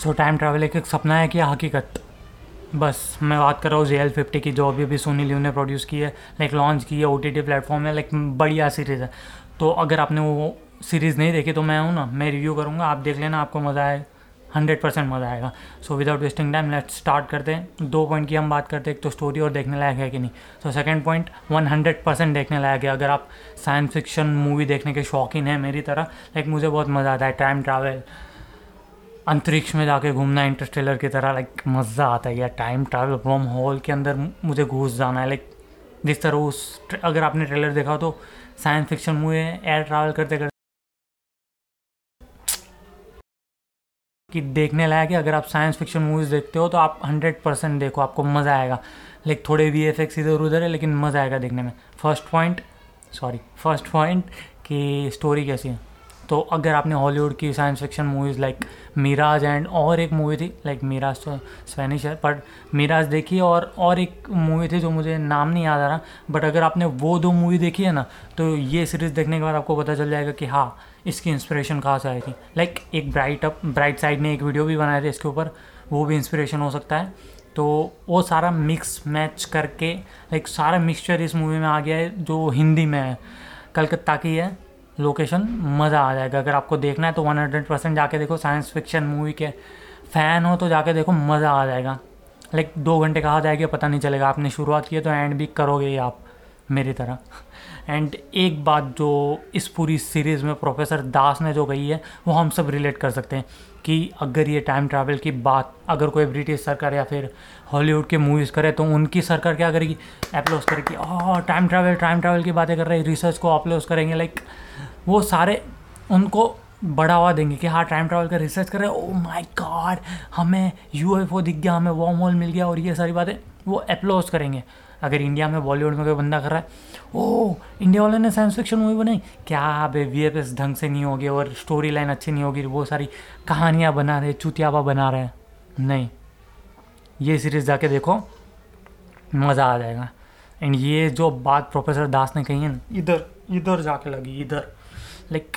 सो time travel एक सपना है कि हकीकत। बस, मैं बात कर रहा हूँ जे एल फिफ्टी की, जो अभी अभी सोनी लियो ने प्रोड्यूस की है लाइक लॉन्च की है ओ टी टी प्लेटफॉर्म है लाइक बढ़िया सीरीज़ है। तो अगर आपने वो सीरीज़ नहीं देखी तो मैं हूँ ना, मैं रिव्यू करूँगा, आप देख लेना, आपको मज़ा आए हंड्रेड परसेंट मज़ा आएगा। So without wasting time let's start करते हैं। दो पॉइंट की हम बात करते हैं, एक तो स्टोरी और देखने लायक है कि नहीं। So second point one hundred percent देखने लायक है। अगर आप साइंस फिक्शन मूवी देखने के शौकीन हैं मेरी तरह लाइक मुझे बहुत मज़ा आता है टाइम ट्रैवल अंतरिक्ष में जाके घूमना इंटरस्टेलर की तरह लाइक मज़ा आता है या टाइम ट्रैवल फ्रॉम हॉल के अंदर मुझे घुस जाना है लाइक जिस तरह उस अगर आपने ट्रेलर देखा हो तो साइंस फिक्शन मूवी है एयर ट्रैवल करते करते। कि देखने लायक है, अगर आप साइंस फिक्शन मूवीज़ देखते हो तो आप हंड्रेड परसेंट देखो, आपको मज़ा आएगा। लाइक थोड़े वी एफ़ एक्स इधर उधर है, लेकिन मज़ा आएगा देखने में। First point sorry first point कि स्टोरी कैसी है? तो अगर आपने हॉलीवुड की science fiction movies like Mirage and और एक मूवी थी लाइक मीराज तो स्पेनिश है बट मीराज देखी और और एक मूवी थी जो मुझे नाम नहीं याद आ रहा बट अगर आपने वो दो मूवी देखी है ना तो ये सीरीज़ देखने के बाद आपको पता चल जाएगा कि हाँ इसकी इंस्पिरेशन कहाँ से आई थी। लाइक like, एक ब्राइट अप ब्राइट साइड ने एक वीडियो भी बनाया था इसके ऊपर वो भी इंस्पिरेशन हो सकता है। तो वो सारा मिक्स मैच करके लाइक सारा मिक्सचर इस मूवी में आ गया है जो हिंदी में है कलकत्ता की है। लोकेशन मज़ा आ जाएगा। अगर आपको देखना है तो वन हंड्रेड परसेंट जाके देखो साइंस फिक्शन मूवी के फ़ैन हो तो जाके देखो, मज़ा आ जाएगा। लाइक दो घंटे कहा जाएगा पता नहीं चलेगा। आपने शुरुआत की है तो एंड भी करोगे ही आप, मेरी तरह। एंड एक बात जो इस पूरी सीरीज़ में प्रोफेसर दास ने जो कही है, वो हम सब रिलेट कर सकते हैं कि अगर ये टाइम ट्रैवल की बात, अगर कोई ब्रिटिश सरकार या फिर हॉलीवुड के मूवीज़ करे तो उनकी सरकार क्या करेगी? अप्लोज करेगी ओह टाइम ट्रैवल टाइम ट्रैवल की बातें कर रहे रिसर्च को अपलोज करेंगे। लाइक वो सारे उनको बढ़ावा देंगे कि हाँ टाइम ट्रैवल का रिसर्च कर रहे ओ माय गॉड हमें यूएफओ दिख गया, हमें वॉम होल मिल गया और ये सारी बातें वो अप्लोज करेंगे। अगर इंडिया में बॉलीवुड में कोई बंदा कर रहा है ओ इंडिया वाले ने साइंस फिक्शन मूवी बनाई? क्या बे वी एफ़ एस ढंग से नहीं होगी और स्टोरी लाइन अच्छी नहीं होगी, वो सारी कहानियाँ बना रहे चुतियाबा बना रहे हैं। नहीं, ये सीरीज़ जाके देखो, मज़ा आ जाएगा। एंड ये जो बात प्रोफेसर दास ने कही है ना, इधर इधर जाके लगी, इधर। लाइक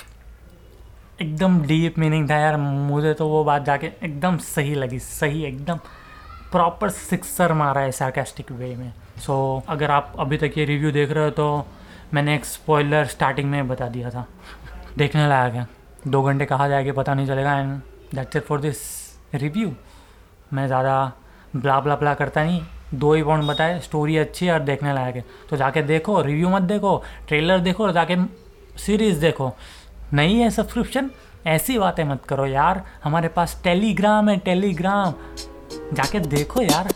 एकदम डीप मीनिंग था यार मुझे तो वो बात जाके एकदम सही लगी सही एकदम प्रॉपर सिक्सर मारा है सार्केस्टिक वे में। सो so, अगर आप अभी तक ये रिव्यू देख रहे हो तो मैंने एक स्पॉइलर स्टार्टिंग में बता दिया था। देखने लायक है। दो घंटे कहा जाएगा पता नहीं चलेगा and that's it for this review मैं ज़्यादा ब्ला ब्ला ब्ला करता नहीं दो ही पॉइंट बताए स्टोरी अच्छी है और देखने लायक है। तो जाके देखो रिव्यू मत देखो ट्रेलर देखो और जाके सीरीज़ देखो। नहीं है सब्सक्रिप्शन ऐसी बातें मत करो यार। हमारे पास टेलीग्राम है टेलीग्राम जाके देखो यार।